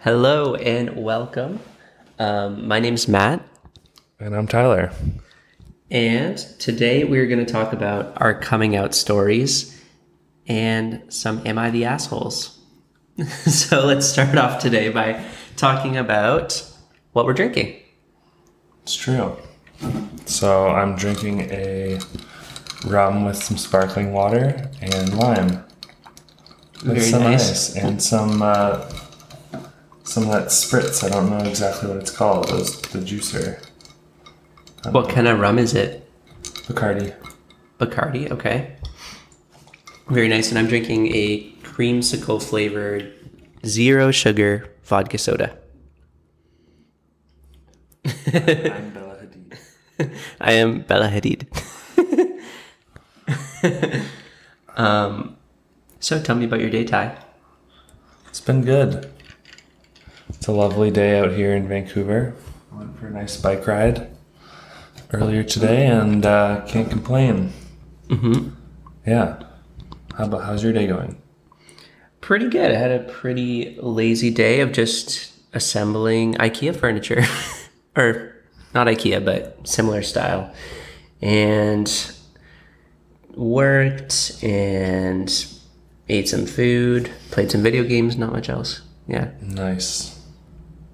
Hello and welcome. Um, my name's Matt, And I'm Tyler. and today we're going to talk about our coming out stories and some Am I the Assholes? so let's start off today by talking about what we're drinking. It's true. So I'm drinking a rum with some sparkling water and lime. With Very some nice. ice and some uh, some of that spritz. I don't know exactly what it's called. Those the juicer. What kind of rum is it? Bacardi. Bacardi, okay. Very nice. And I'm drinking a creamsicle flavored zero sugar vodka soda. I'm Bella Hadid. I am Bella Hadid. um, so tell me about your day, Ty. It's been good. It's a lovely day out here in Vancouver. I went for a nice bike ride earlier today and uh, can't complain. Mm-hmm. Yeah. How about how's your day going? Pretty good. I had a pretty lazy day of just assembling IKEA furniture, or not IKEA, but similar style, and worked and ate some food, played some video games. Not much else. Yeah, Nice.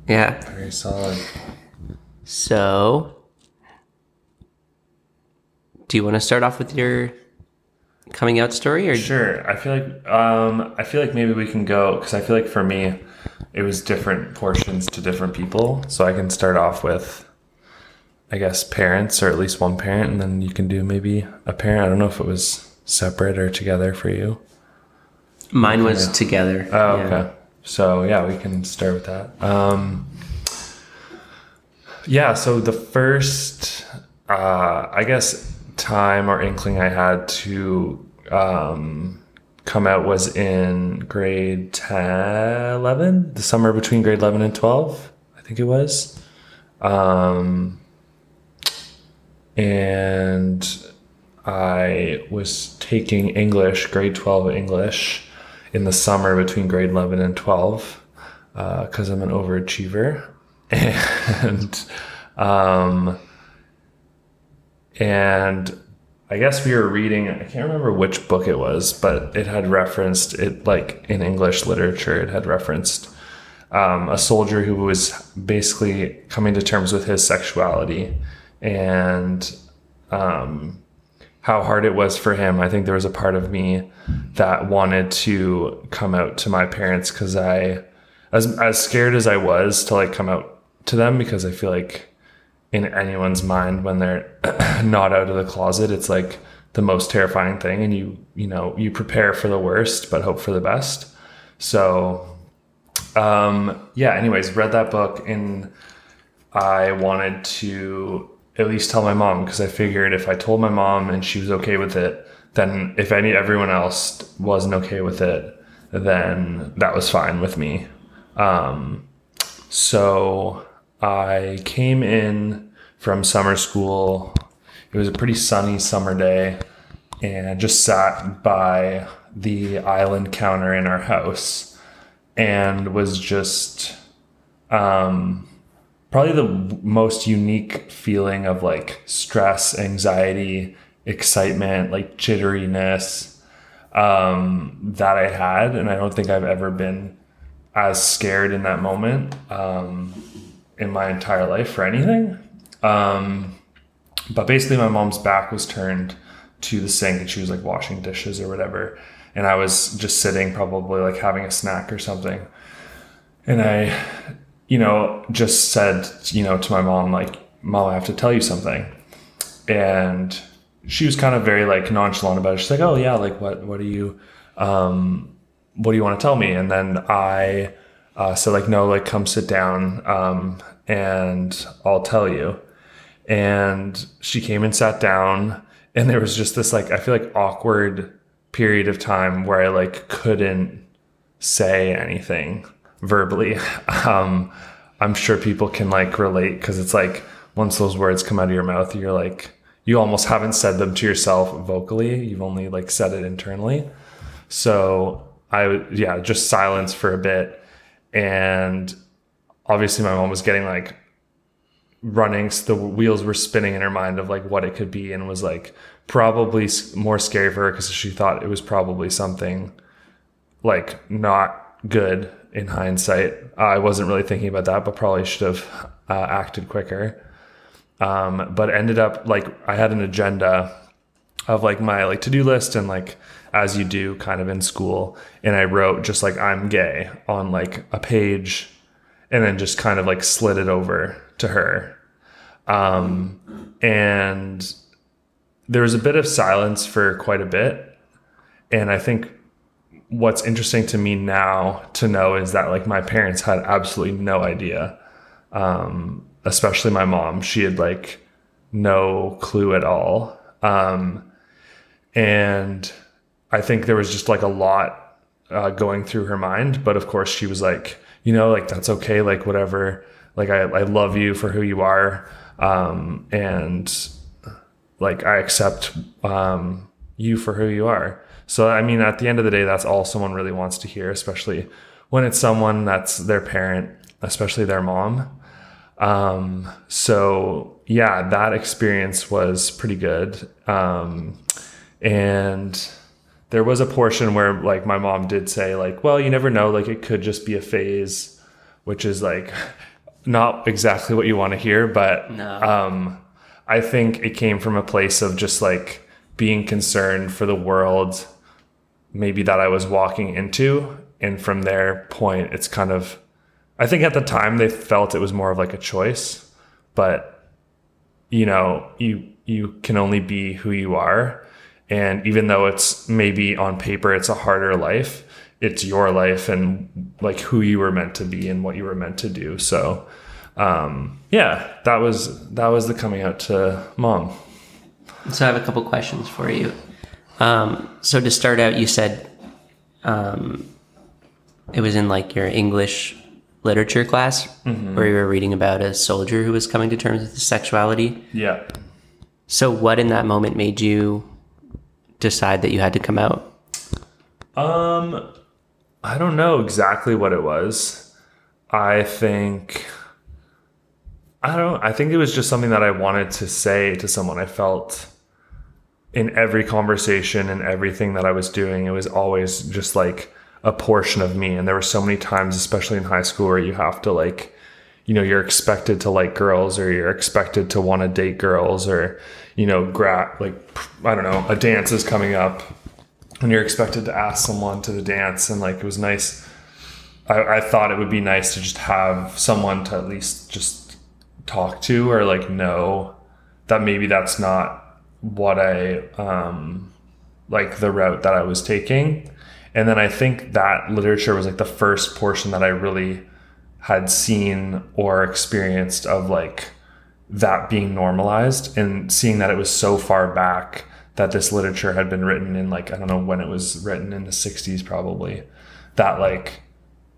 Yeah. Very solid. So, do you want to start off with your coming out story, or Sure. I feel like um I feel like maybe we can go because I feel like for me it was different portions to different people. So I can start off with I guess parents or at least one parent and then you can do maybe a parent. I don't know if it was separate or together for you. mine was together? Oh, Yeah. So yeah, we can start with that. Um, yeah. So the first, uh, I guess, time or inkling I had to um, come out was in grade 10, 11, the summer between grade 11 and 12, I think it was. Um, and I was taking English, grade 12 English, in the summer between grade 11 and 12 because I'm an overachiever. And, um, and I guess we were reading, I can't remember which book it was, but it had referenced it like in English literature, it had referenced um, a soldier who was basically coming to terms with his sexuality and um, how hard it was for him. I think there was a part of me that wanted to come out to my parents because I, as as scared as I was to like come out to them, because I feel like in anyone's mind when they're not out of the closet, it's like the most terrifying thing, and you you know you prepare for the worst but hope for the best. So, um, yeah. Anyways, read that book and I wanted to at least tell my mom because I figured if I told my mom and she was okay with it, then if any everyone else wasn't okay with it, then that was fine with me. Um, so I came in from summer school. It was a pretty sunny summer day, and I just sat by the island counter in our house and was just um, probably the most unique feeling of like stress, anxiety, excitement, like jitteriness um, that I had. And I don't think I've ever been as scared in that moment um, in my entire life for anything. Um, but basically, my mom's back was turned to the sink and she was like washing dishes or whatever. And I was just sitting, probably like having a snack or something. And I you know, just said, you know, to my mom, like, Mom, I have to tell you something. And she was kind of very like nonchalant about it. She's like, Oh yeah, like what what do you um what do you want to tell me? And then I uh, said like, no, like come sit down um and I'll tell you. And she came and sat down and there was just this like I feel like awkward period of time where I like couldn't say anything verbally. Um, I'm sure people can like relate because it's like once those words come out of your mouth, you're like, you almost haven't said them to yourself vocally. You've only like said it internally. So I, yeah, just silence for a bit. and obviously my mom was getting like running the wheels were spinning in her mind of like what it could be and was like probably more scary for her because she thought it was probably something like not good in hindsight. I wasn't really thinking about that but probably should have uh, acted quicker. Um, but ended up like i had an agenda of like my like to-do list and like as you do kind of in school. And i wrote just like i'm gay on like a page and then just kind of like slid it over to her. Um, and there was a bit of silence for quite a bit. And I think what's interesting to me now to know is that like my parents had absolutely no idea. Um, especially my mom, she had like no clue at all. Um, and I think there was just like a lot uh, going through her mind. But of course, she was like, you know, like that's okay, like whatever. Like I, I love you for who you are um, and like I accept um, you for who you are. So I mean, at the end of the day, that's all someone really wants to hear, especially when it's someone that's their parent, especially their mom. Um, so yeah, that experience was pretty good. Um, and there was a portion where like my mom did say like, well, you never know, like it could just be a phase, which is like not exactly what you want to hear, but no. um, I think it came from a place of just like being concerned for the world, maybe that I was walking into. And from their point, it's kind of, I think at the time they felt it was more of like a choice, but you know, you, you can only be who you are. And even though it's maybe on paper, it's a harder life, it's your life and like who you were meant to be and what you were meant to do. So, um, yeah, that was that was the coming out to mom. So I have a couple questions for you. Um, so to start out, you said um, it was in like your English literature class mm-hmm. where you were reading about a soldier who was coming to terms with his sexuality. Yeah. So what in that moment made you decide that you had to come out? Um, I don't know exactly what it was. I think I don't I think it was just something that I wanted to say to someone. I felt in every conversation and everything that I was doing, it was always just like a portion of me. And there were so many times, especially in high school, where you have to like, you know, you're expected to like girls or you're expected to want to date girls or, you know, grab like, I don't know, a dance is coming up and you're expected to ask someone to the dance and like it was nice I, I, thought it would be nice to just have someone to at least just talk to or like know that maybe that's not what i um like the route that i was taking. And then i think that literature was like the first portion that i really had seen or experienced of like that being normalized and seeing that it was so far back that this literature had been written in like I don't know when it was written in the 60s probably that like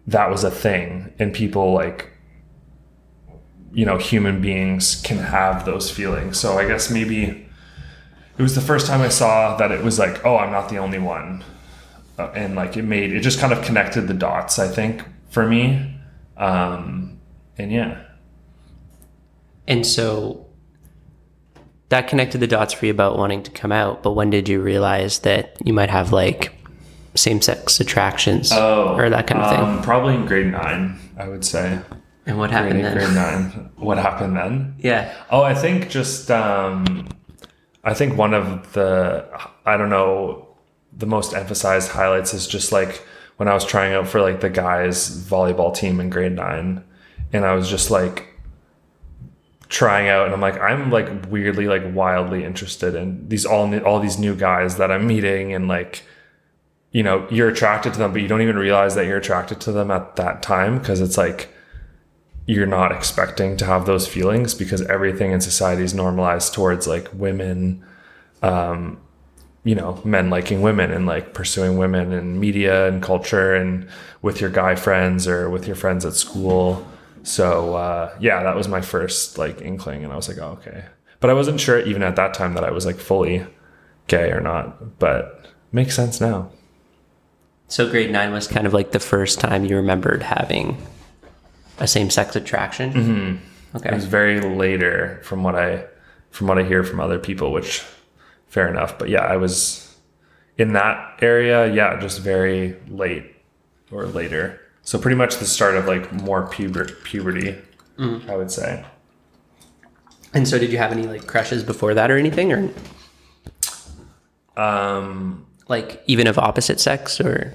that was a thing. And people like you know human beings can have those feelings. So I guess maybe it was the first time I saw that it was like oh I'm not the only one uh, and like it made it just kind of connected the dots I think for me um and yeah and so that connected the dots for you about wanting to come out. But when did you realize that you might have like same sex attractions oh, or that kind of um, thing? Probably in grade nine, I would say. And what happened grade, then? Grade nine. What happened then? Yeah. Oh, I think just um, I think one of the I don't know the most emphasized highlights is just like when I was trying out for like the guys volleyball team in grade nine, and I was just like trying out and I'm like I'm like weirdly like wildly interested in these all all these new guys that I'm meeting and like you know you're attracted to them but you don't even realize that you're attracted to them at that time because it's like you're not expecting to have those feelings because everything in society is normalized towards like women um you know men liking women and like pursuing women in media and culture and with your guy friends or with your friends at school so uh, yeah, that was my first like inkling, and I was like, oh, okay. But I wasn't sure even at that time that I was like fully gay or not. But makes sense now. So grade nine was kind of like the first time you remembered having a same sex attraction. Mm-hmm. It was very later from what I from what I hear from other people, which fair enough. But yeah, I was in that area, yeah, just very late or later. So pretty much the start of like more puber- puberty, I would say. And so, did you have any like crushes before that or anything, or Um, like even of opposite sex, or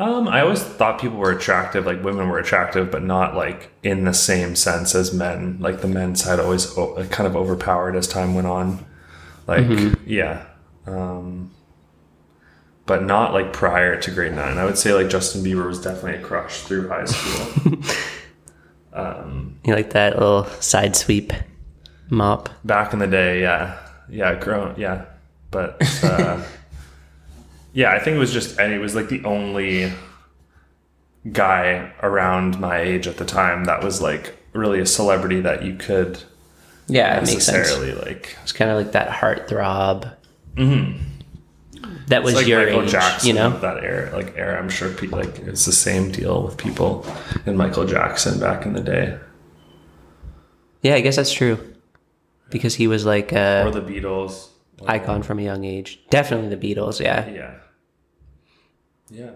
um, I always thought people were attractive, like women were attractive, but not like in the same sense as men. Like the men's side always o- kind of overpowered as time went on. Like, yeah. Um, but not like prior to grade nine. I would say like Justin Bieber was definitely a crush through high school. you like that little side sweep mop? Back in the day, yeah, yeah, grown, yeah, but uh, yeah, I think it was just, and it was like the only guy around my age at the time that was like really a celebrity that you could Yeah, it makes sense. necessarily like It's kind of like that heartthrob. Mhm. That was like your Michael age, Jackson you know. that era, like era. I'm sure people like it's the same deal with people in Michael Jackson back in the day, Yeah, I guess that's true. Because he was like a or the Beatles. Icon from a young age. Definitely the Beatles. Yeah. Yeah, yeah.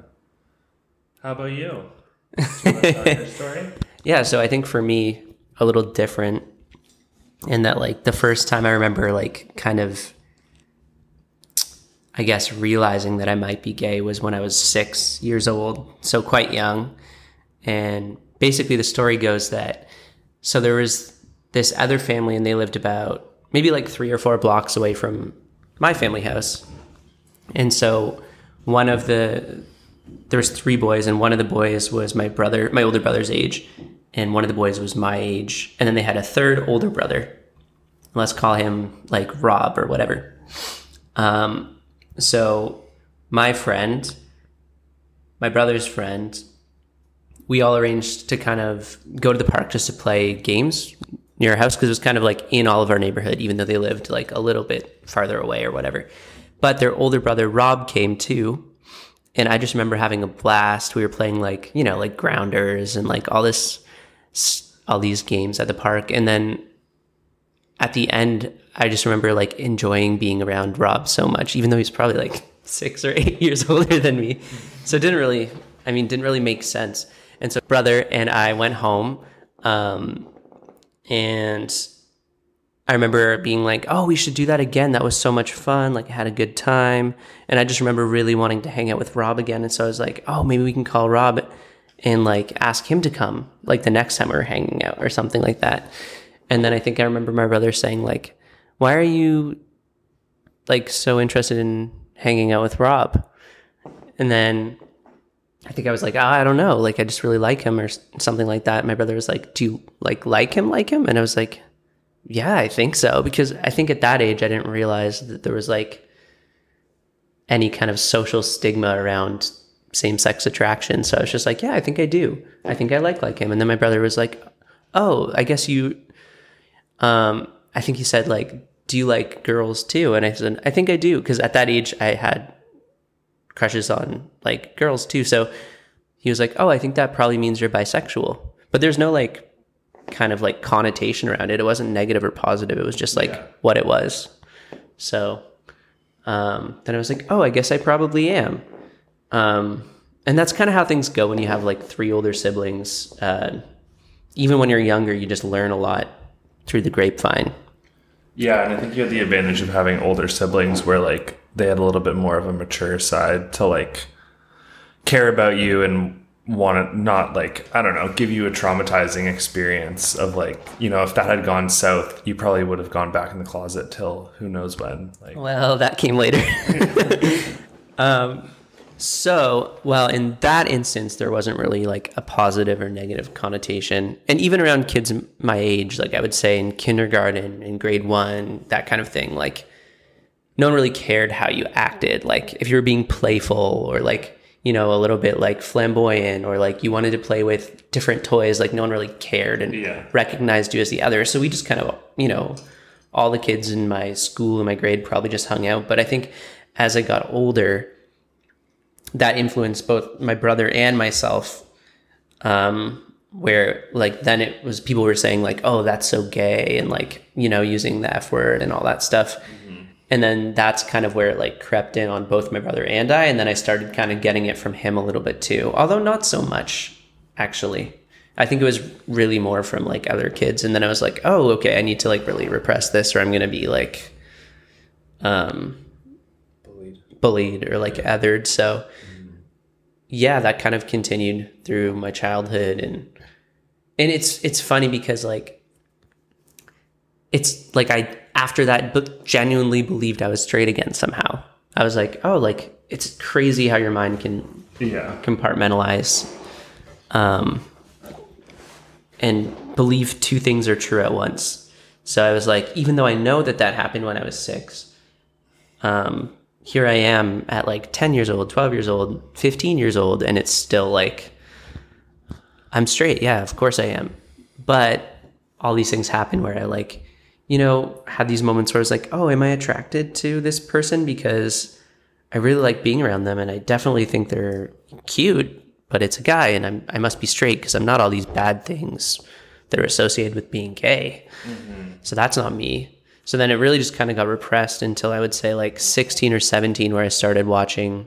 How about you? You wanna tell your story? Yeah, so I think for me, a little different in that, like, the first time I remember, like, kind of, I guess, realizing that I might be gay was when I was six years old, so quite young. And basically, the story goes that so there was this other family, and they lived about maybe like three or four blocks away from my family house. And so one of the there was three boys and one of the boys was my brother my older brother's age and one of the boys was my age. And then they had a third older brother. Let's call him like rob or whatever. Um, so my friend my brother's friend we all arranged to kind of go to the park just to play games near our house because it was kind of like in all of our neighborhood even though they lived like a little bit farther away or whatever but their older brother rob came too and I just remember having a blast. We were playing like you know like grounders and like all this, all these games at the park, and then at the end, I just remember like enjoying being around Rob so much, even though he's probably like six or eight years older than me. So it didn't really, I mean, didn't really make sense. And so brother and I went home, um, and I remember being like, "Oh, we should do that again. That was so much fun. Like, I had a good time." And I just remember really wanting to hang out with Rob again. And so I was like, "Oh, maybe we can call Rob and like ask him to come like the next time we we're hanging out or something like that." And then I think I remember my brother saying like, "Why are you like so interested in hanging out with Rob?" And then I think I was like, oh, I don't know, like I just really like him or something like that. My brother was like, "Do you like like him, like him?" And I was like, yeah, I think so because I think at that age I didn't realize that there was like any kind of social stigma around same-sex attraction. So I was just like, yeah, I think I do. I think I like like him. And then my brother was like, "Oh, I guess you um I think he said like, "Do you like girls too?" And I said, "I think I do" because at that age I had crushes on like girls too. So he was like, "Oh, I think that probably means you're bisexual." But there's no like kind of like connotation around it. It wasn't negative or positive. It was just like Yeah. what it was. So um, then I was like, oh, I guess I probably am. Um, and that's kind of how things go when you have like three older siblings. Uh, even when you're younger, you just learn a lot through the grapevine. Yeah, and I think you have the advantage of having older siblings where like they had a little bit more of a mature side to like care about you and want to not like I don't know, give you a traumatizing experience of like, you know, if that had gone south, you probably would have gone back in the closet till who knows when. Like Well, that came later. um, so, well, in that instance, there wasn't really like a positive or negative connotation. And even around kids my age, like I would say in kindergarten, in grade one, that kind of thing, like no one really cared how you acted. Like if you were being playful or like, you know, a little bit like flamboyant or like you wanted to play with different toys, like no one really cared and Yeah. recognized you as the other. So we just kind of, you know, all the kids in my school and my grade probably just hung out. But I think as I got older, that influenced both my brother and myself. Um, where like then it was people were saying like, oh, that's so gay, and like you know using the f word and all that stuff. And then that's kind of where it like crept in on both my brother and I. And then I started kind of getting it from him a little bit too, although not so much actually. I think it was really more from like other kids. And then I was like, oh, okay, I need to like really repress this or I'm going to be like, um, Bullied. bullied or like othered. So yeah, that kind of continued through my childhood and and it's it's funny because like it's like I after that book genuinely believed I was straight again somehow. I was like, oh, like it's crazy how your mind can Yeah. compartmentalize um, and believe two things are true at once. So I was like, even though I know that that happened when I was six, um, here I am at like 10 years old, 12 years old, 15 years old, and it's still like, I'm straight. Yeah, of course I am. But all these things happen where I like, you know, had these moments where I was like, oh, am I attracted to this person because I really like being around them and I definitely think they're cute, but it's a guy and I'm, I must be straight because I'm not all these bad things that are associated with being gay. So that's not me. So then it really just kind of got repressed until I would say like 16 or 17, where I started watching,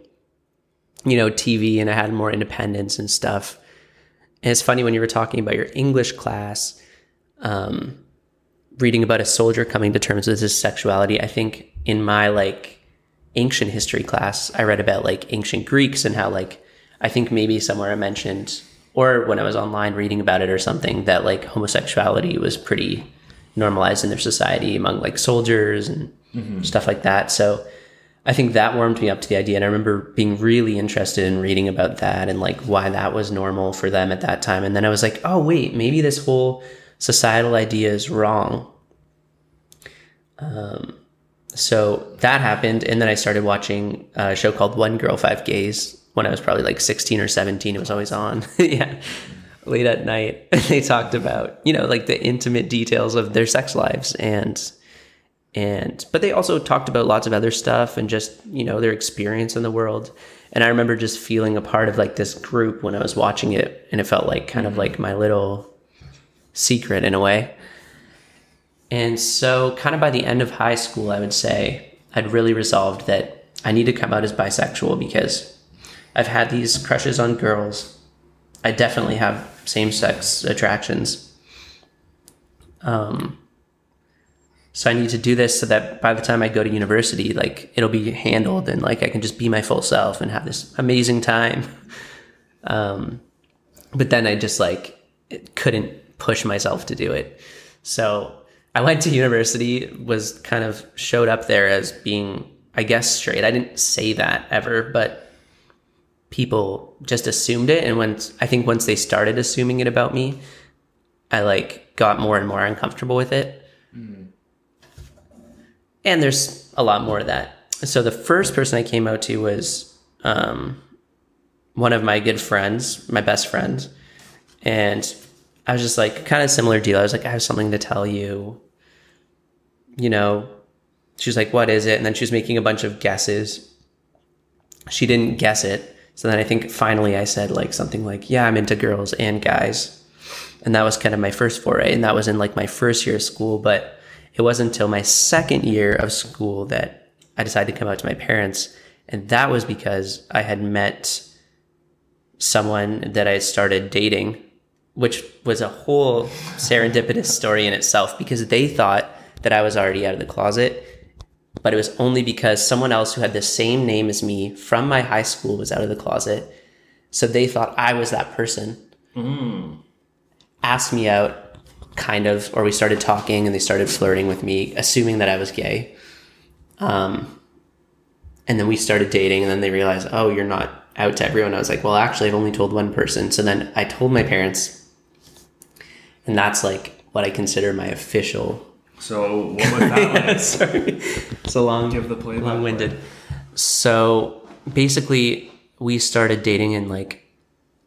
you know, TV and I had more independence and stuff. And it's funny when you were talking about your English class, um, reading about a soldier coming to terms with his sexuality. I think in my like ancient history class, I read about like ancient Greeks and how like I think maybe somewhere I mentioned or when I was online reading about it or something that like homosexuality was pretty normalized in their society among like soldiers and mm-hmm. stuff like that. So I think that warmed me up to the idea. And I remember being really interested in reading about that and like why that was normal for them at that time. And then I was like, oh, wait, maybe this whole societal idea is wrong. Um, so that happened. And then I started watching a show called One Girl, Five Gays when I was probably like 16 or 17. It was always on. yeah. Late at night. they talked about, you know, like the intimate details of their sex lives and and but they also talked about lots of other stuff and just you know their experience in the world and i remember just feeling a part of like this group when i was watching it and it felt like kind of like my little secret in a way. And so kind of by the end of high school i would say i'd really resolved that i need to come out as bisexual because i've had these crushes on girls. I definitely have same-sex attractions. Um so I need to do this so that by the time I go to university, like it'll be handled and like I can just be my full self and have this amazing time. Um, but then I just like couldn't push myself to do it. So I went to university, was kind of showed up there as being, I guess, straight. I didn't say that ever, but people just assumed it. And once I think once they started assuming it about me, I like got more and more uncomfortable with it and there's a lot more of that. So the first person I came out to was um, one of my good friends, my best friend, and I was just like, kind of similar deal. I was like, I have something to tell you. You know, she was like, what is it? And then she was making a bunch of guesses. She didn't guess it. So then I think finally I said like something like, yeah, I'm into girls and guys. And that was kind of my first foray. And that was in like my first year of school. But it wasn't until my second year of school that I decided to come out to my parents. And that was because I had met someone that I started dating, which was a whole serendipitous story in itself because they thought that I was already out of the closet. But it was only because someone else who had the same name as me from my high school was out of the closet. So they thought I was that person. Asked me out, kind of, or we started talking and they started flirting with me, assuming that I was gay. Um, and then we started dating, and then they realized, oh, you're not out to everyone. I was like, well, actually, I've only told one person. So then I told my parents, and that's like what I consider my official. So what was that like? Sorry, it's a long, Give the play long-winded. So basically, we started dating in like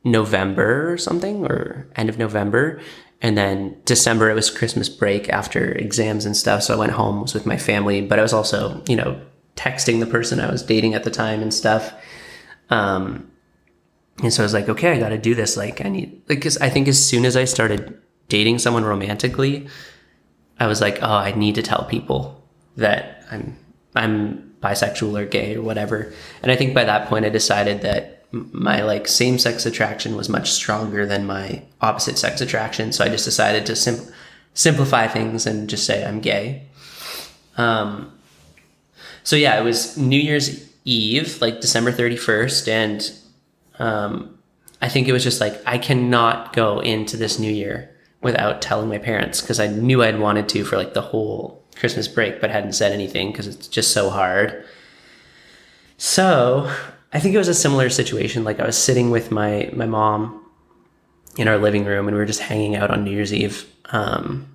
November or something, or end of November. And then December, it was Christmas break after exams and stuff. So I went home, was with my family, but I was also, you know, texting the person I was dating at the time and stuff. Um, and so I was like, okay, I got to do this. Like, I need, like, cause I think as soon as I started dating someone romantically, I was like, oh, I need to tell people that I'm, I'm bisexual or gay or whatever. And I think by that point, I decided that my like same sex attraction was much stronger than my opposite sex attraction. So I just decided to sim- simplify things and just say I'm gay. Um, so yeah, it was New Year's Eve, like December 31st. And um, I think it was just like, I cannot go into this new year without telling my parents because I knew I'd wanted to for like the whole Christmas break, but hadn't said anything because it's just so hard. So I think it was a similar situation. Like I was sitting with my my mom in our living room, and we were just hanging out on New Year's Eve. Um,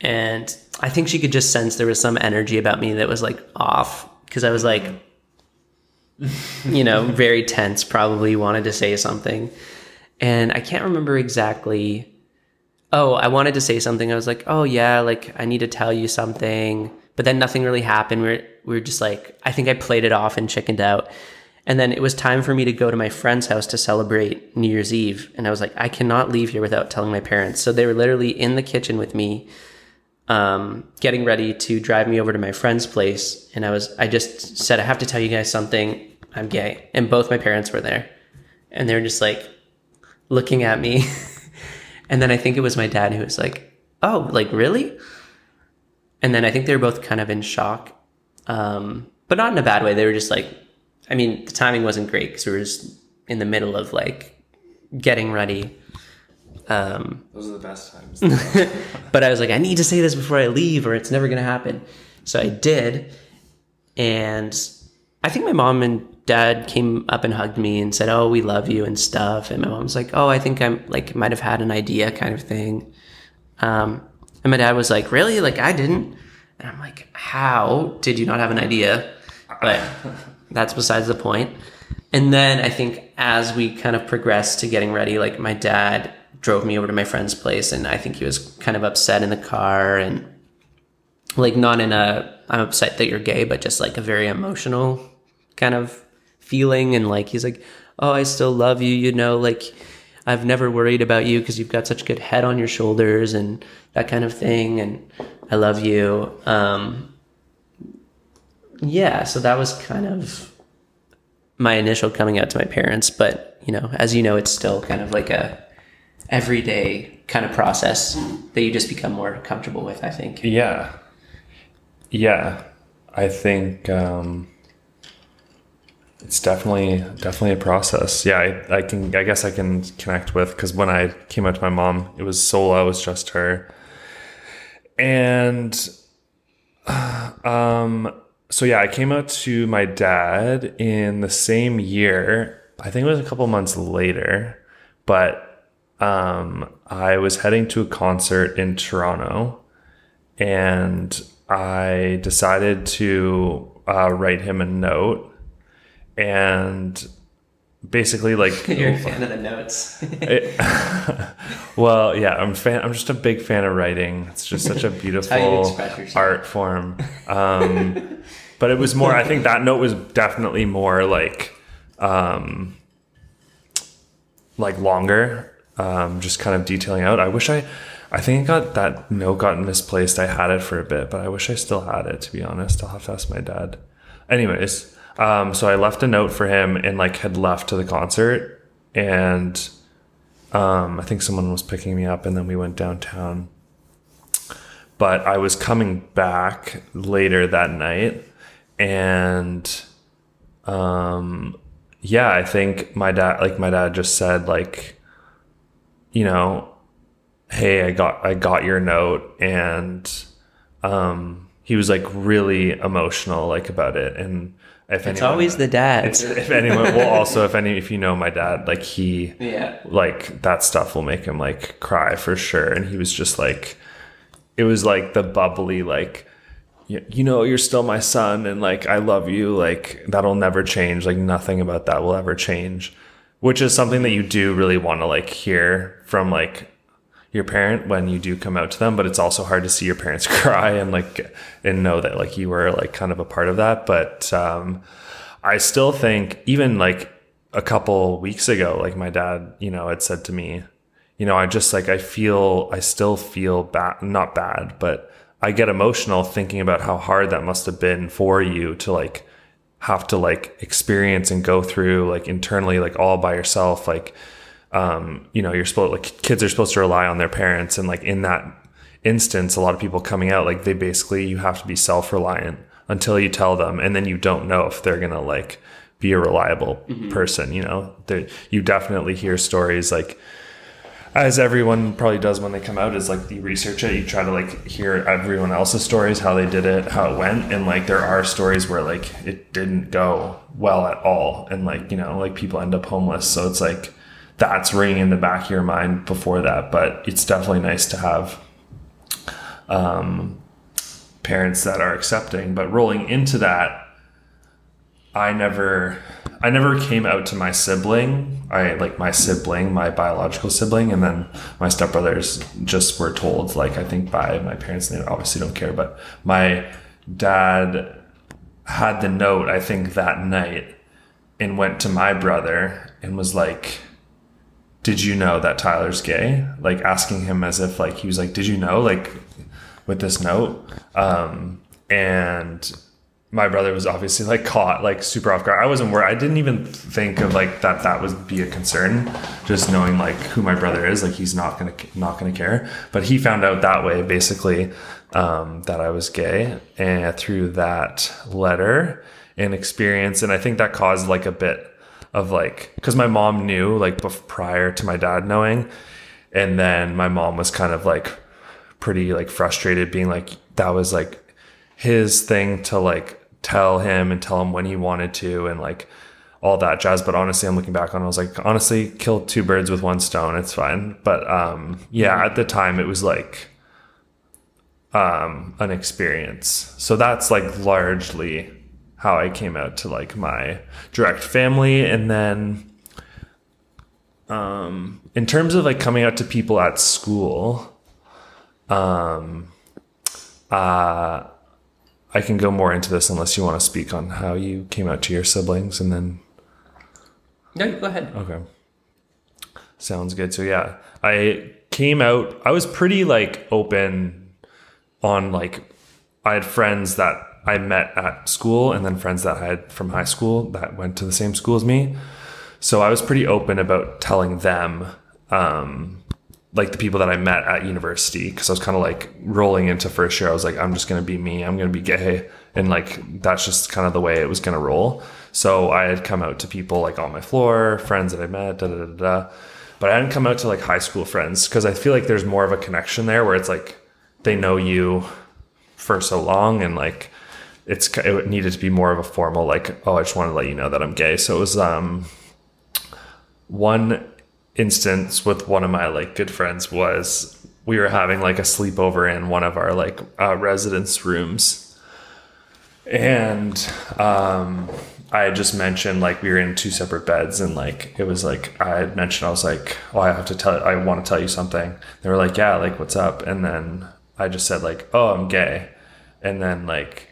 and I think she could just sense there was some energy about me that was like off because I was like, you know, very tense. Probably wanted to say something, and I can't remember exactly. Oh, I wanted to say something. I was like, oh yeah, like I need to tell you something, but then nothing really happened. We we're we we're just like, I think I played it off and chickened out. And then it was time for me to go to my friend's house to celebrate New Year's Eve. And I was like, I cannot leave here without telling my parents. So they were literally in the kitchen with me, um, getting ready to drive me over to my friend's place. And I was, I just said, I have to tell you guys something. I'm gay. And both my parents were there. And they were just like looking at me. and then I think it was my dad who was like, Oh, like really? And then I think they were both kind of in shock. Um, but not in a bad way. They were just like, I mean, the timing wasn't great because we were just in the middle of like getting ready. Um, Those are the best times. but I was like, I need to say this before I leave, or it's never going to happen. So I did, and I think my mom and dad came up and hugged me and said, "Oh, we love you" and stuff. And my mom was like, "Oh, I think I'm like might have had an idea, kind of thing." Um, and my dad was like, "Really? Like I didn't." And I'm like, "How did you not have an idea?" But that's besides the point. And then I think as we kind of progressed to getting ready, like my dad drove me over to my friend's place and I think he was kind of upset in the car and like not in a I'm upset that you're gay, but just like a very emotional kind of feeling and like he's like, "Oh, I still love you, you know, like I've never worried about you because you've got such good head on your shoulders and that kind of thing and I love you." Um yeah, so that was kind of my initial coming out to my parents, but you know, as you know, it's still kind of like a everyday kind of process that you just become more comfortable with, I think. Yeah. Yeah. I think um it's definitely definitely a process. Yeah, I, I can I guess I can connect with because when I came out to my mom, it was solo, it was just her. And um so yeah, I came out to my dad in the same year. I think it was a couple months later, but um, I was heading to a concert in Toronto, and I decided to uh, write him a note, and basically like you're a fan of the notes. it, well, yeah, I'm fan. I'm just a big fan of writing. It's just such a beautiful art form. Um, but it was more. I think that note was definitely more like, um, like longer. Um, just kind of detailing out. I wish I. I think I got that note got misplaced. I had it for a bit, but I wish I still had it. To be honest, I'll have to ask my dad. Anyways, um, so I left a note for him and like had left to the concert, and um, I think someone was picking me up, and then we went downtown. But I was coming back later that night, and um, yeah, I think my dad, like my dad, just said like, you know, hey, I got I got your note, and um, he was like really emotional like about it, and if it's anyone, always the dad. if anyone, well, also if any, if you know my dad, like he, yeah, like that stuff will make him like cry for sure. And he was just like, it was like the bubbly, like, you, you know, you're still my son, and like I love you. Like that'll never change. Like nothing about that will ever change. Which is something that you do really want to like hear from like your parent when you do come out to them but it's also hard to see your parents cry and like and know that like you were like kind of a part of that. But um I still think even like a couple weeks ago, like my dad, you know, had said to me, you know, I just like I feel I still feel bad, not bad, but I get emotional thinking about how hard that must have been for you to like have to like experience and go through like internally like all by yourself like um you know you're supposed like kids are supposed to rely on their parents. And like in that instance a lot of people coming out like they basically you have to be self-reliant until you tell them. And then you don't know if they're gonna like be a reliable person you know? There, you definitely hear stories like as everyone probably does when they come out is like you research it you try to like hear everyone else's stories how they did it how it went. And like there are stories where like it didn't go well at all. And like you know like people end up homeless. So it's like that's ringing in the back of your mind before that but it's definitely nice to have um parents that are accepting but rolling into that I never I never came out to my sibling. I like my sibling, my biological sibling, and then my stepbrothers just were told, like I think by my parents, and they obviously don't care, but my dad had the note, I think that night, and went to my brother and was like, Did you know that Tyler's gay? Like asking him as if like he was like, Did you know? Like with this note. Um and my brother was obviously like caught like super off guard. I wasn't worried. I didn't even think of like that that would be a concern. Just knowing like who my brother is, like he's not gonna not gonna care. But he found out that way basically um, that I was gay, and through that letter and experience, and I think that caused like a bit of like because my mom knew like bef- prior to my dad knowing, and then my mom was kind of like pretty like frustrated, being like that was like his thing to like tell him and tell him when he wanted to and like all that jazz. But honestly i'm looking back on it, i was like honestly kill two birds with one stone it's fine. But um yeah at the time it was like um an experience. So that's like largely how i came out to like my direct family and then um in terms of like coming out to people at school um uh I can go more into this unless you want to speak on how you came out to your siblings and then No, go ahead. okay. Sounds good. So yeah, I came out I was pretty like open on like I had friends that I met at school and then friends that I had from high school that went to the same school as me. So I was pretty open about telling them um like the people that I met at university because I was kind of like rolling into first year. I was like, I'm just gonna be me. I'm gonna be gay, and like that's just kind of the way it was gonna roll. So I had come out to people like on my floor, friends that I met, da da da da. But I hadn't come out to like high school friends because I feel like there's more of a connection there where it's like they know you for so long and like it's it needed to be more of a formal like oh I just want to let you know that I'm gay. So it was um one instance with one of my like good friends was we were having like a sleepover in one of our like uh, residence rooms. And um i had just mentioned like we were in two separate beds and like it was like i had mentioned i was like oh i have to tell i want to tell you something. They were like yeah like what's up? And then i just said like oh i'm gay. And then like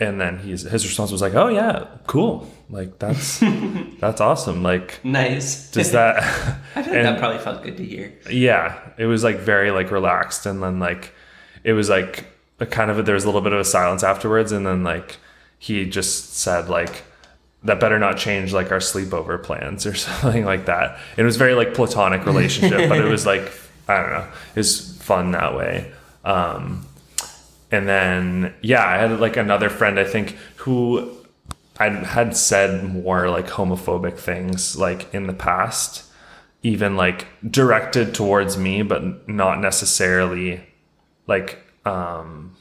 and then he's his response was like oh yeah cool. Like that's that's awesome. Like Nice. does that I feel like that probably felt good to hear. yeah it was like very like relaxed. And then like it was like a kind of a, there was a little bit of a silence afterwards. And then like he just said like that better not change like our sleepover plans or something like that. It was very like platonic relationship but it was like i don't know it was fun that way. Um and then yeah i had like another friend i think who i had said more like homophobic things like in the past even like directed towards me but not necessarily like um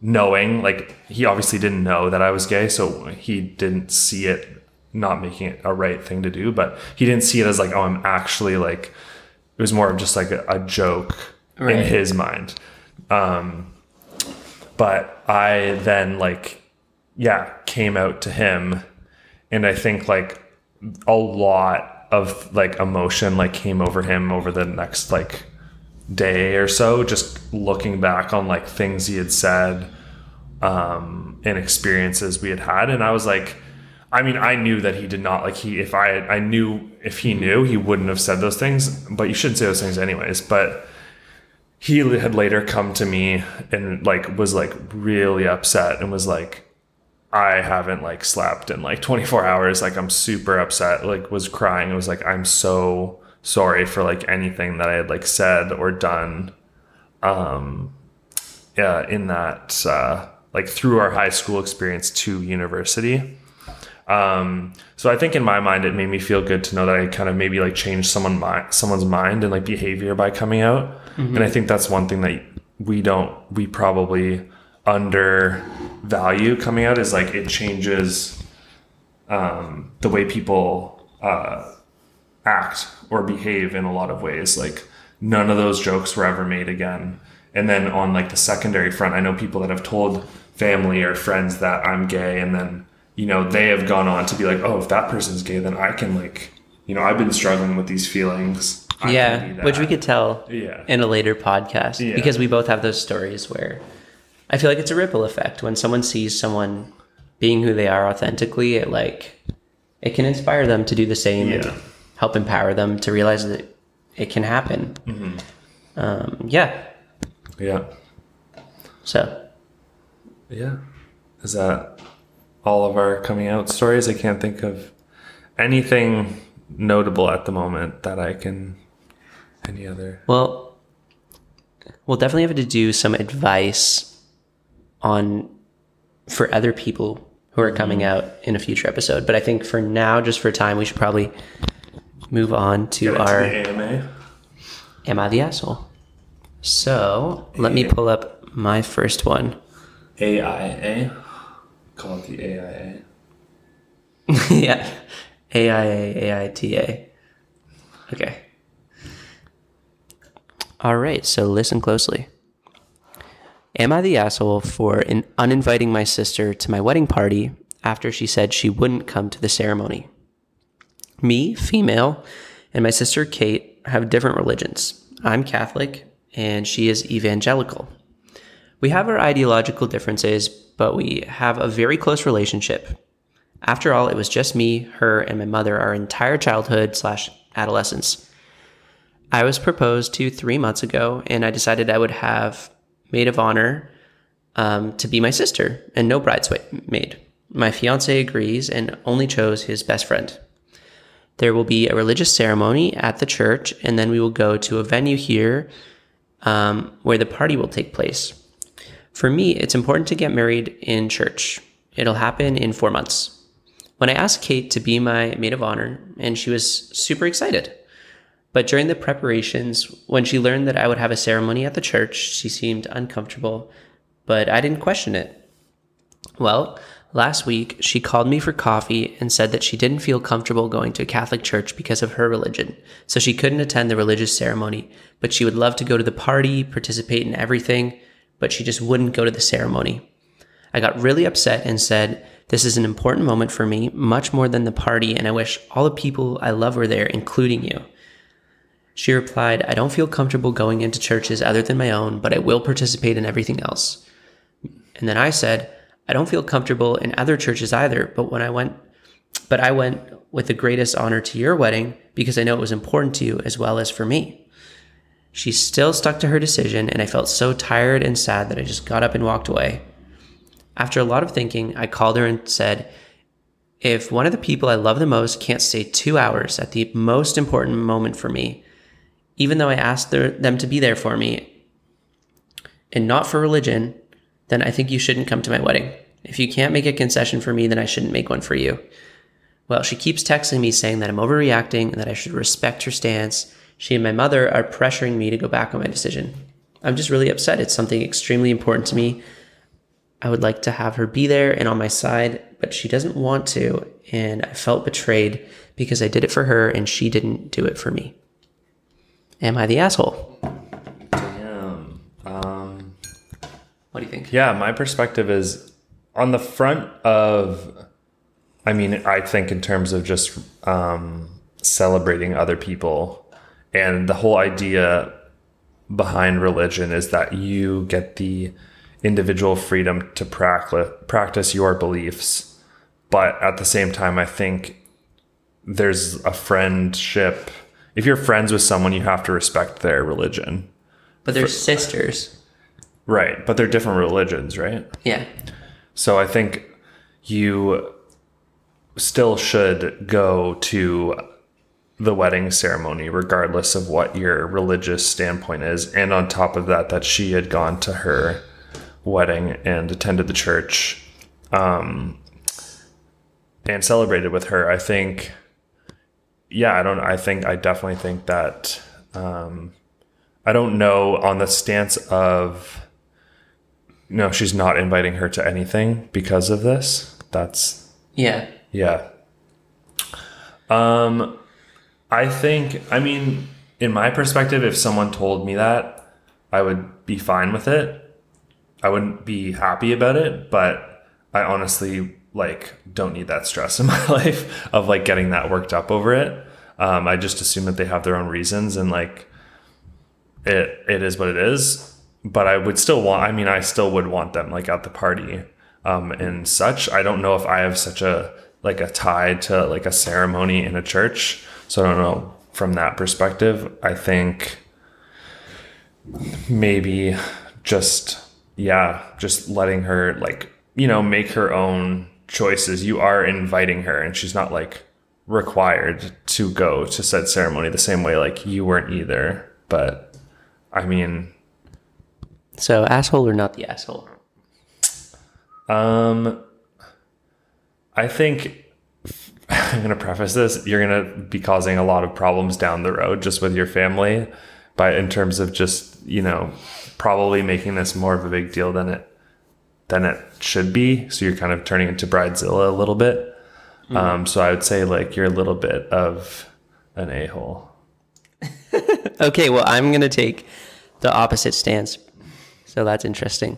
knowing like he obviously didn't know that I was gay so he didn't see it not making it a right thing to do but he didn't see it as like oh I'm actually like it was more of just like a, a joke Right. in his mind um but I then like yeah came out to him and I think like a lot of like emotion like came over him over the next like day or so just looking back on like things he had said um and experiences we had had and I was like I mean, I knew that he did not like he. If I I knew if he knew, he wouldn't have said those things. But you shouldn't say those things anyways. But he had later come to me and like was like really upset and was like, I haven't like slept in like 24 hours. Like I'm super upset. Like was crying. It was like I'm so sorry for like anything that I had like said or done. Um, yeah, in that uh, like through our high school experience to university. Um, so I think in my mind, it made me feel good to know that I kind of maybe like changed someone my, someone's mind and like behavior by coming out. Mm-hmm. And I think that's one thing that we don't, we probably undervalue coming out is like it changes um, the way people uh, act or behave in a lot of ways. Like none of those jokes were ever made again. And then on like the secondary front, I know people that have told family or friends that I'm gay and then you know, they have gone on to be like, oh, if that person's gay, then I can like, you know, I've been struggling with these feelings. I yeah, which we could tell yeah. in a later podcast yeah. because we both have those stories where I feel like it's a ripple effect when someone sees someone being who they are authentically. It like it can inspire them to do the same yeah. and help empower them to realize that it can happen. Mm-hmm. Um, yeah. Yeah. So. Yeah. Is that all of our coming out stories. I can't think of anything notable at the moment that I can. Any other? Well, we'll definitely have to do some advice on for other people who are coming mm-hmm. out in a future episode. But I think for now, just for time, we should probably move on to our to AMA. Am I the asshole? So let me pull up my first one. AIA. Call it the AIA. yeah. AIA, AITA. Okay. All right, so listen closely. Am I the asshole for in uninviting my sister to my wedding party after she said she wouldn't come to the ceremony? Me, female, and my sister Kate have different religions. I'm Catholic and she is evangelical. We have our ideological differences, but we have a very close relationship. After all, it was just me, her, and my mother our entire childhood slash adolescence. I was proposed to three months ago, and I decided I would have maid of honor um, to be my sister and no bridesmaid. My fiance agrees and only chose his best friend. There will be a religious ceremony at the church, and then we will go to a venue here um, where the party will take place. For me, it's important to get married in church. It'll happen in four months. When I asked Kate to be my maid of honor, and she was super excited. But during the preparations, when she learned that I would have a ceremony at the church, she seemed uncomfortable, but I didn't question it. Well, last week, she called me for coffee and said that she didn't feel comfortable going to a Catholic church because of her religion, so she couldn't attend the religious ceremony, but she would love to go to the party, participate in everything, but she just wouldn't go to the ceremony. I got really upset and said, This is an important moment for me, much more than the party, and I wish all the people I love were there, including you. She replied, I don't feel comfortable going into churches other than my own, but I will participate in everything else. And then I said, I don't feel comfortable in other churches either, but when I went, but I went with the greatest honor to your wedding because I know it was important to you as well as for me. She still stuck to her decision, and I felt so tired and sad that I just got up and walked away. After a lot of thinking, I called her and said, If one of the people I love the most can't stay two hours at the most important moment for me, even though I asked them to be there for me, and not for religion, then I think you shouldn't come to my wedding. If you can't make a concession for me, then I shouldn't make one for you. Well, she keeps texting me saying that I'm overreacting and that I should respect her stance she and my mother are pressuring me to go back on my decision. I'm just really upset. It's something extremely important to me. I would like to have her be there and on my side, but she doesn't want to. And I felt betrayed because I did it for her and she didn't do it for me. Am I the asshole? Damn. Um, what do you think? Yeah, my perspective is on the front of, I mean, I think in terms of just um, celebrating other people and the whole idea behind religion is that you get the individual freedom to practice your beliefs but at the same time, I think there's a friendship. If you're friends with someone, you have to respect their religion. But they're sisters. Right. But they're different religions, right? Yeah. So I think you still should go to the wedding ceremony, regardless of what your religious standpoint is. And on top of that, that she had gone to her wedding and attended the church um, and celebrated with her. I think, yeah, I don't, I think, I definitely think that, um, I don't know on the stance of, no, she's not inviting her to anything because of this. That's, Yeah. yeah. Um, I think, I mean, in my perspective, if someone told me that, I would be fine with it. I wouldn't be happy about it, but I honestly like don't need that stress in my life of like getting that worked up over it. Um, I just assume that they have their own reasons and like it it is what it is. But I would still want. I mean, I still would want them like at the party um, and such. I don't know if I have such a like a tie to like a ceremony in a church. So I don't know from that perspective. I think maybe just yeah, just letting her like you know make her own choices. You are inviting her, and she's not like required to go to said ceremony the same way like you weren't either. But I mean, So asshole or not the asshole? Um, I think I'm going to preface this. You're going to be causing a lot of problems down the road just with your family, but in terms of just, you know, probably making this more of a big deal than it than it should be. So you're kind of turning into bridezilla a little bit. Um, so I would say like you're a little bit of an a hole. Okay, well, I'm going to take the opposite stance. So that's interesting.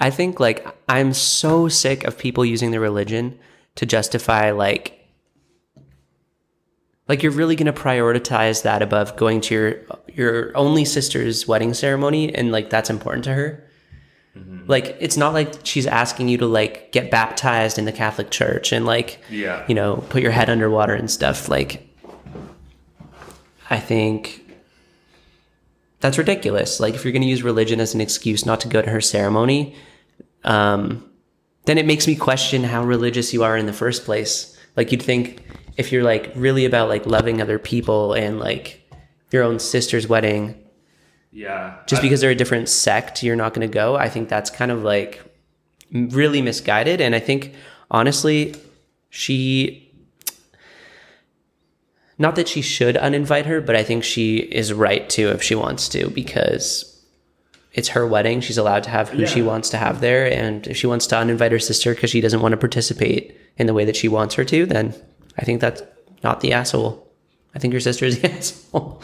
I think like I'm so sick of people using their religion to justify like like you're really going to prioritize that above going to your your only sister's wedding ceremony and like that's important to her. Like it's not like she's asking you to like get baptized in the Catholic Church and like Yeah. you know, put your head underwater and stuff. Like, I think that's ridiculous. Like, if you're going to use religion as an excuse not to go to her ceremony, um, then it makes me question how religious you are in the first place. Like, you'd think if you're like really about like loving other people and like your own sister's wedding, Yeah. just because they're a different sect, you're not going to go. I think that's kind of like really misguided. And I think honestly, she, not that she should uninvite her, but I think she is right to if she wants to because it's her wedding. She's allowed to have who she wants to have there. And if she wants to uninvite her sister because she doesn't want to participate in the way that she wants her to, then I think that's not the asshole. I think your sister is the asshole.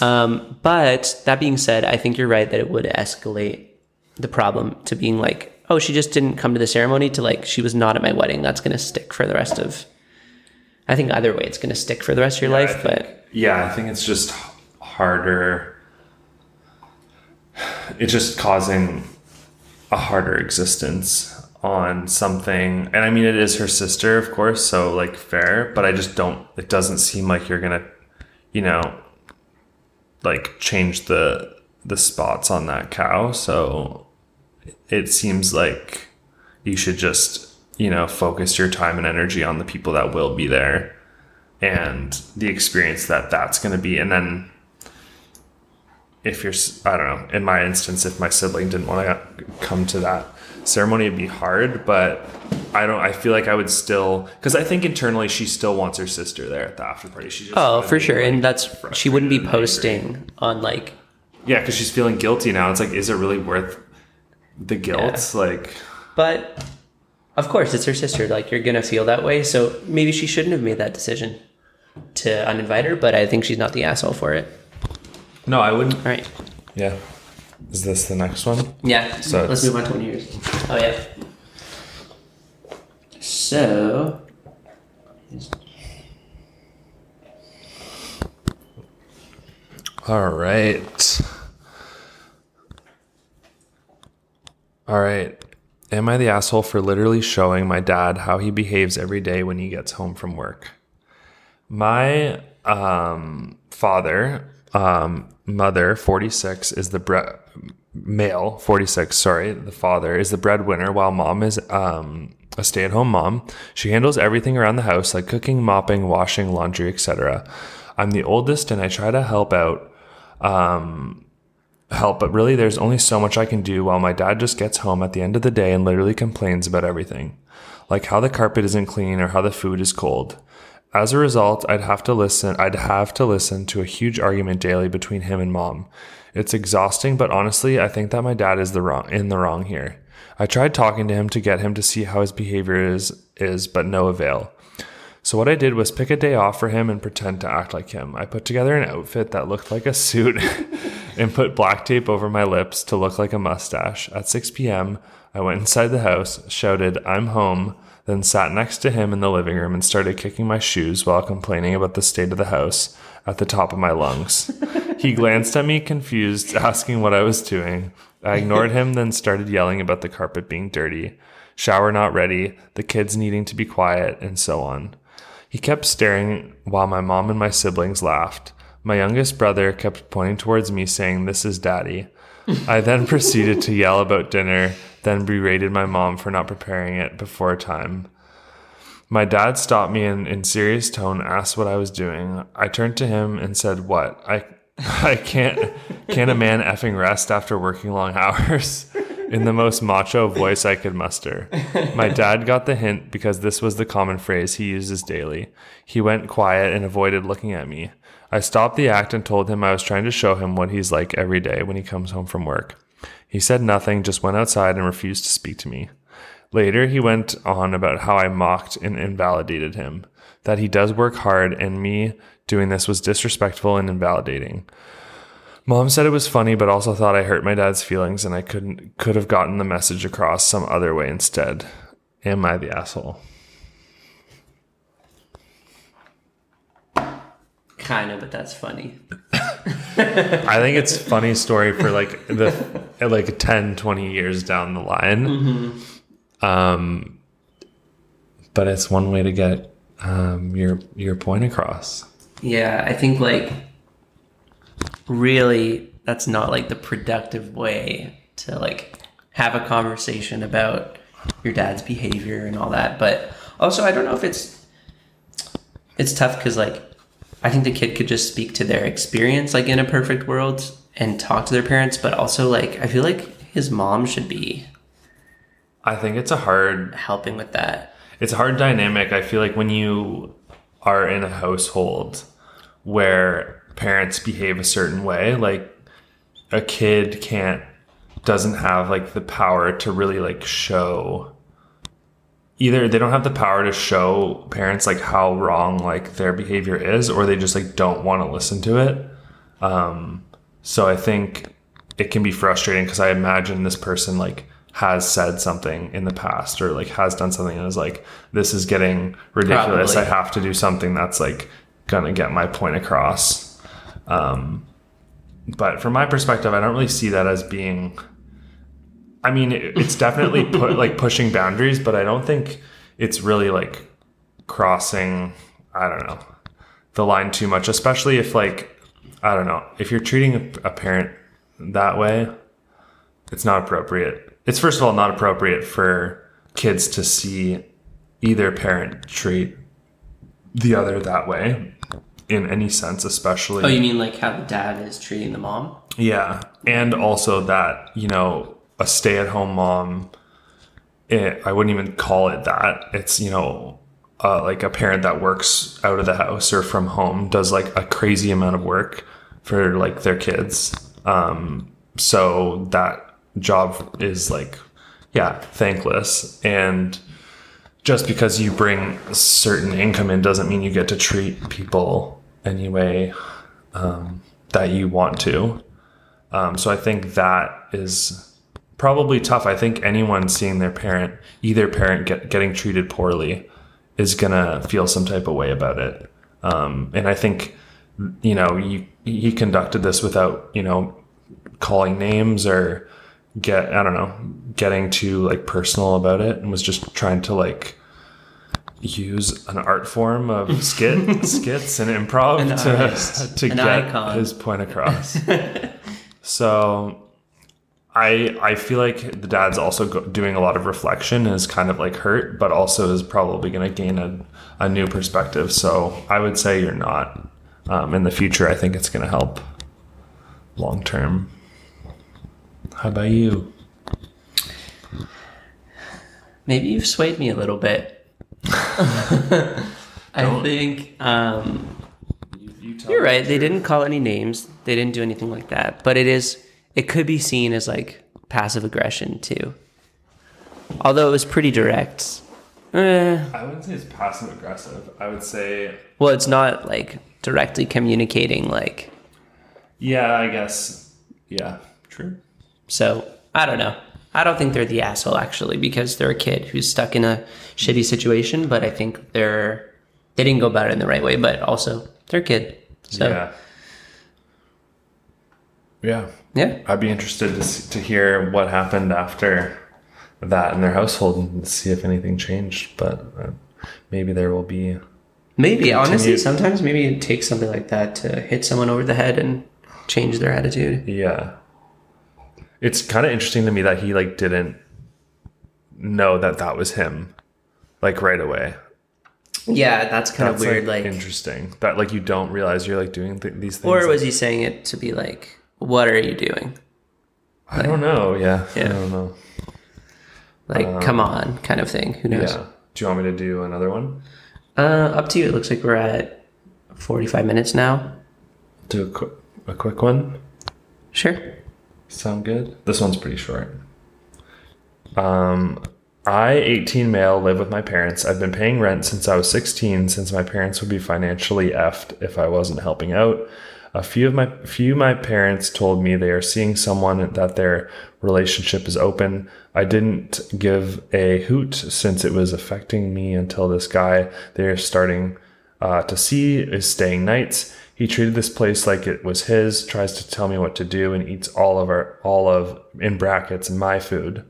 Um, but that being said, I think you're right that it would escalate the problem to being like, oh, she just didn't come to the ceremony to like, she was not at my wedding. That's going to stick for the rest of, I think either way, it's going to stick for the rest of your I life. think- But yeah, I think it's just harder. It's just causing a harder existence on something. And I mean, it is her sister, of course, so like fair, but I just don't, it doesn't seem like you're going to, you know, like change the, the spots on that cow. So it seems like you should just, you know, focus your time and energy on the people that will be there and the experience that that's going to be and then if you're I don't know in my instance if my sibling didn't want to come to that ceremony it'd be hard but i don't i feel like i would still because i think internally she still wants her sister there at the after party she just oh, for sure. like, And that's, she wouldn't be posting on like, yeah because she's feeling guilty now it's like is it really worth the guilt like but of course it's her sister. Like you're going to feel that way. So maybe she shouldn't have made that decision to uninvite her, but I think she's not the asshole for it. no i wouldn't All right. yeah is this the next one Yeah. So let's move on to one yours. Oh yeah. So. All right. All right. Am I the asshole for literally showing my dad how he behaves every day when he gets home from work? My um, father, um, mother, 46, is the bre- male, 46, sorry, the father is the breadwinner, while mom is um, a stay at home mom. She handles everything around the house, like cooking, mopping, washing, laundry, etc. I'm the oldest and I try to help out. Um, help, but really there's only so much I can do while my dad just gets home at the end of the day and literally complains about everything. Like how the carpet isn't clean or how the food is cold. As a result, I'd have to listen I'd have to listen to a huge argument daily between him and mom. It's exhausting, but honestly, I think that my dad is the wrong in the wrong here. I tried talking to him to get him to see how his behavior is is, but no avail. So what I did was pick a day off for him and pretend to act like him. I put together an outfit that looked like a suit and put black tape over my lips to look like a mustache. At 6 p.m., I went inside the house, shouted, I'm home, then sat next to him in the living room and started kicking my shoes while complaining about the state of the house at the top of my lungs. he glanced at me confused, asking what I was doing. I ignored him, then started yelling about the carpet being dirty, shower not ready, the kids needing to be quiet, and so on. He kept staring while my mom and my siblings laughed. My youngest brother kept pointing towards me, saying, This is daddy. I then proceeded to yell about dinner, then berated my mom for not preparing it before time. My dad stopped me and, in serious tone, asked what I was doing. I turned to him and said, What? I, I can't, can a man effing rest after working long hours? in the most macho voice I could muster. My dad got the hint because this was the common phrase he uses daily. He went quiet and avoided looking at me. I stopped the act and told him I was trying to show him what he's like every day when he comes home from work. He said nothing, just went outside and refused to speak to me. Later, he went on about how I mocked and invalidated him, that he does work hard, and me doing this was disrespectful and invalidating. Mom said it was funny, but also thought I hurt my dad's feelings and I couldn't could have gotten the message across some other way instead. Am I the asshole? Kind of, but that's funny. I think it's a funny story for like the like 10, 20 years down the line. Mm-hmm. Um, but it's one way to get um, your your point across. Yeah, I think like really that's not like the productive way to like have a conversation about your dad's behavior and all that. But also, I don't know if it's it's tough because like I think the kid could just speak to their experience like in a perfect world and talk to their parents, but also like I feel like his mom should be. I think it's a hard helping with that. It's a hard dynamic. I feel like when you are in a household where parents behave a certain way, like a kid can't doesn't have like the power to really like show either they don't have the power to show parents like how wrong like their behavior is or they just like don't want to listen to it um so i think it can be frustrating because i imagine this person like has said something in the past or like has done something and is like this is getting ridiculous Probably. i have to do something that's like gonna get my point across um but from my perspective i don't really see that as being I mean, it's definitely put like pushing boundaries, but I don't think it's really like crossing. I don't know the line too much, especially if like I don't know if you're treating a parent that way, it's not appropriate. It's first of all not appropriate for kids to see either parent treat the other that way in any sense, especially. Oh, you mean like how the dad is treating the mom? Yeah. And also that, you know, a stay at home mom. It, I wouldn't even call it that. It's, you know, uh, like a parent that works out of the house or from home does like a crazy amount of work for like their kids. Um, so that job is like, yeah, thankless. And just because you bring certain income in doesn't mean you get to treat people anyway um, that you want to. Um, so I think that is probably tough. I think anyone seeing their parent, either parent get, getting treated poorly, is gonna feel some type of way about it. Um, and I think, you know, you, he conducted this without, you know, calling names or get I don't know, getting too like personal about it and was just trying to like use an art form of skit skits and improv An to artist. to An get icon. his point across. so I I feel like the dad's also go, doing a lot of reflection and is kind of like hurt, but also is probably going to gain a, a new perspective. So I would say you're not. Um, in the future, I think it's going to help long term. How about you? Maybe you've swayed me a little bit. I Don't. think um, You tell you're right. They didn't call any names. They didn't do anything like that. But it is. It could be seen as like passive aggression too. Although it was pretty direct. Eh, I wouldn't say it's passive aggressive. I would say, well, it's not like directly communicating. Like yeah, I guess, yeah, true. So. I don't know. I don't think they're the asshole actually because they're a kid who's stuck in a shitty situation. But I think they're they didn't go about it in the right way. But also they're a kid. So yeah, yeah. yeah. I'd be interested to see, to hear what happened after that in their household and see if anything changed. But uh, maybe there will be. Maybe honestly, sometimes maybe it takes something like that to hit someone over the head and change their attitude. Yeah, it's kind of interesting to me that he like didn't know that that was him, like right away. Yeah, that's kind That's of weird. Like, interesting that like you don't realize you're like doing th- these things. or was he saying it to be like, "What are you doing?" I don't know. Yeah, I don't know. Like, come on, kind of thing. Who knows? Yeah. Do you want me to do another one? Uh, up to you. It looks like we're at forty-five minutes now. Do a, qu- a quick one. Sure. Sound good? This one's pretty short. Um, I, 18 male, live with my parents. I've been paying rent since I was 16, since my parents would be financially effed if I wasn't helping out. A few of my few my parents told me they are seeing someone that their relationship is open. I didn't give a hoot since it was affecting me until this guy they are starting uh, to see is staying nights. He treated this place like it was his, tries to tell me what to do, and eats all of our all of in brackets my food.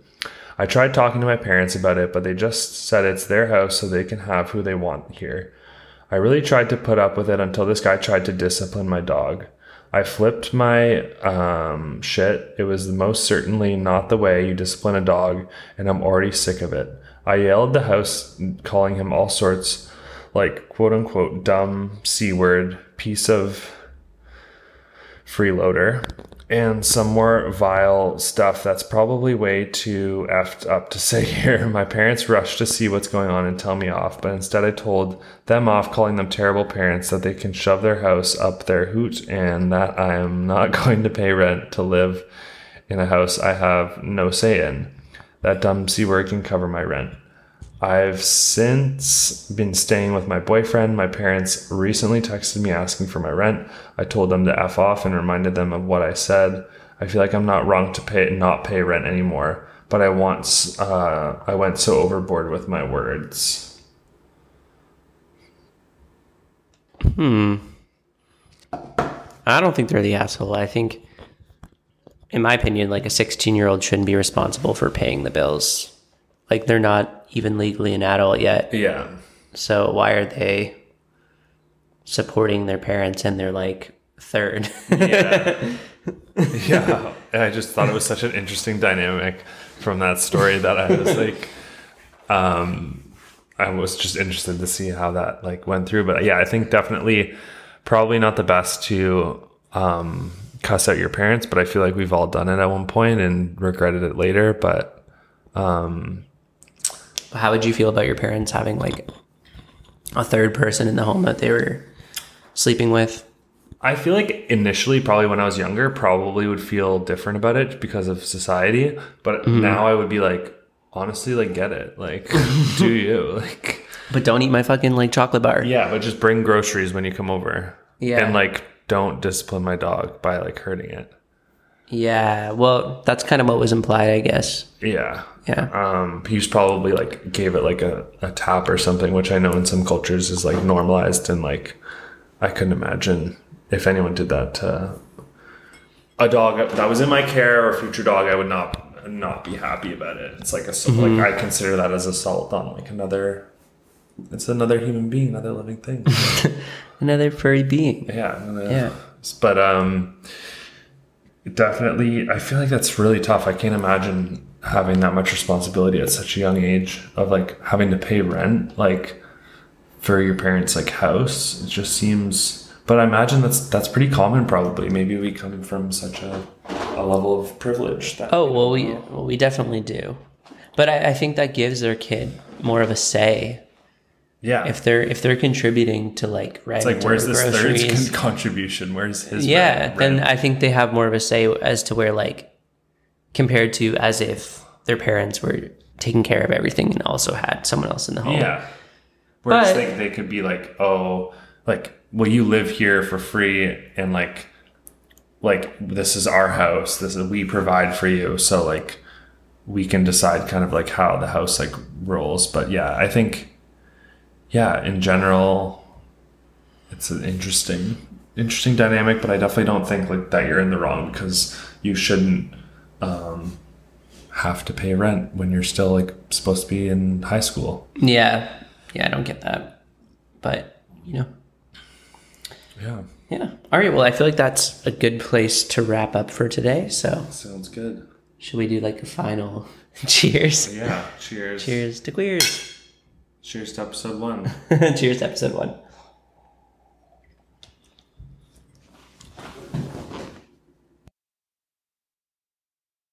I tried talking to my parents about it, but they just said it's their house so they can have who they want here. I really tried to put up with it until this guy tried to discipline my dog. I flipped my um, shit. It was most certainly not the way you discipline a dog, and I'm already sick of it. I yelled the house, calling him all sorts like quote unquote dumb C word, piece of freeloader, and some more vile stuff that's probably way too effed up to say here. My parents rushed to see what's going on and tell me off, but instead I told them off, calling them terrible parents, that they can shove their house up their hoot and that I am not going to pay rent to live in a house I have no say in. That dumb C word can cover my rent. I've since been staying with my boyfriend. My parents recently texted me asking for my rent. I told them to F off and reminded them of what I said. I feel like I'm not wrong to pay not pay rent anymore, but I once uh, I went so overboard with my words. Hmm. I don't think they're the asshole. I think, in my opinion, like a 16 year old shouldn't be responsible for paying the bills. Like they're not even legally an adult yet. Yeah. So why are they supporting their parents and they're like third? Yeah. yeah. And I just thought it was such an interesting dynamic from that story that I was like, um, I was just interested to see how that like went through. But yeah, I think definitely probably not the best to um, cuss out your parents, but I feel like we've all done it at one point and regretted it later. But How would you feel about your parents having like a third person in the home that they were sleeping with? I feel like initially, probably when I was younger, probably would feel different about it because of society. But mm-hmm. now I would be like, honestly, like, get it. Like, do you? Like, But don't eat my fucking like chocolate bar. yeah, but just bring groceries when you come over. Yeah. And like, don't discipline my dog by like hurting it. Yeah, well, that's kind of what was implied, I guess. Yeah. Yeah. Um, he was probably like gave it like a, a tap or something, which I know in some cultures is like normalized and like I couldn't imagine if anyone did that to a dog that was in my care or a future dog, I would not not be happy about it. It's like a like I consider that as assault on like another. It's another human being, another living thing. Another furry being. yeah, another- Yeah. But um, definitely, I feel like that's really tough. I can't imagine having that much responsibility at such a young age of like having to pay rent, like for your parents' like house. It just seems. But I imagine that's that's pretty common. Probably, maybe we come from such a a level of privilege that. Oh well, we well, we definitely do, but I, I think that gives their kid more of a say yeah. if they're if they're contributing to like rent it's like, where's this third groceries. con- contribution? Where's his? yeah, rent- then? I think they have more of a say as to where like compared to as if their parents were taking care of everything and also had someone else in the home. Yeah. Whereas But- they, they could be like, oh, like, well, you live here for free and like, like this is our house. This is we provide for you. So like, we can decide kind of like how the house like rolls. But yeah, I think, yeah, in general, it's an interesting, interesting dynamic. But I definitely don't think like that you're in the wrong because you shouldn't um, have to pay rent when you're still like supposed to be in high school. yeah, yeah. I don't get that, but you know. Yeah. Yeah. All right. Well, I feel like that's a good place to wrap up for today. So, Sounds good. should we do like a final cheers? Yeah. Cheers. Cheers to queers. Cheers to episode one. cheers to episode one.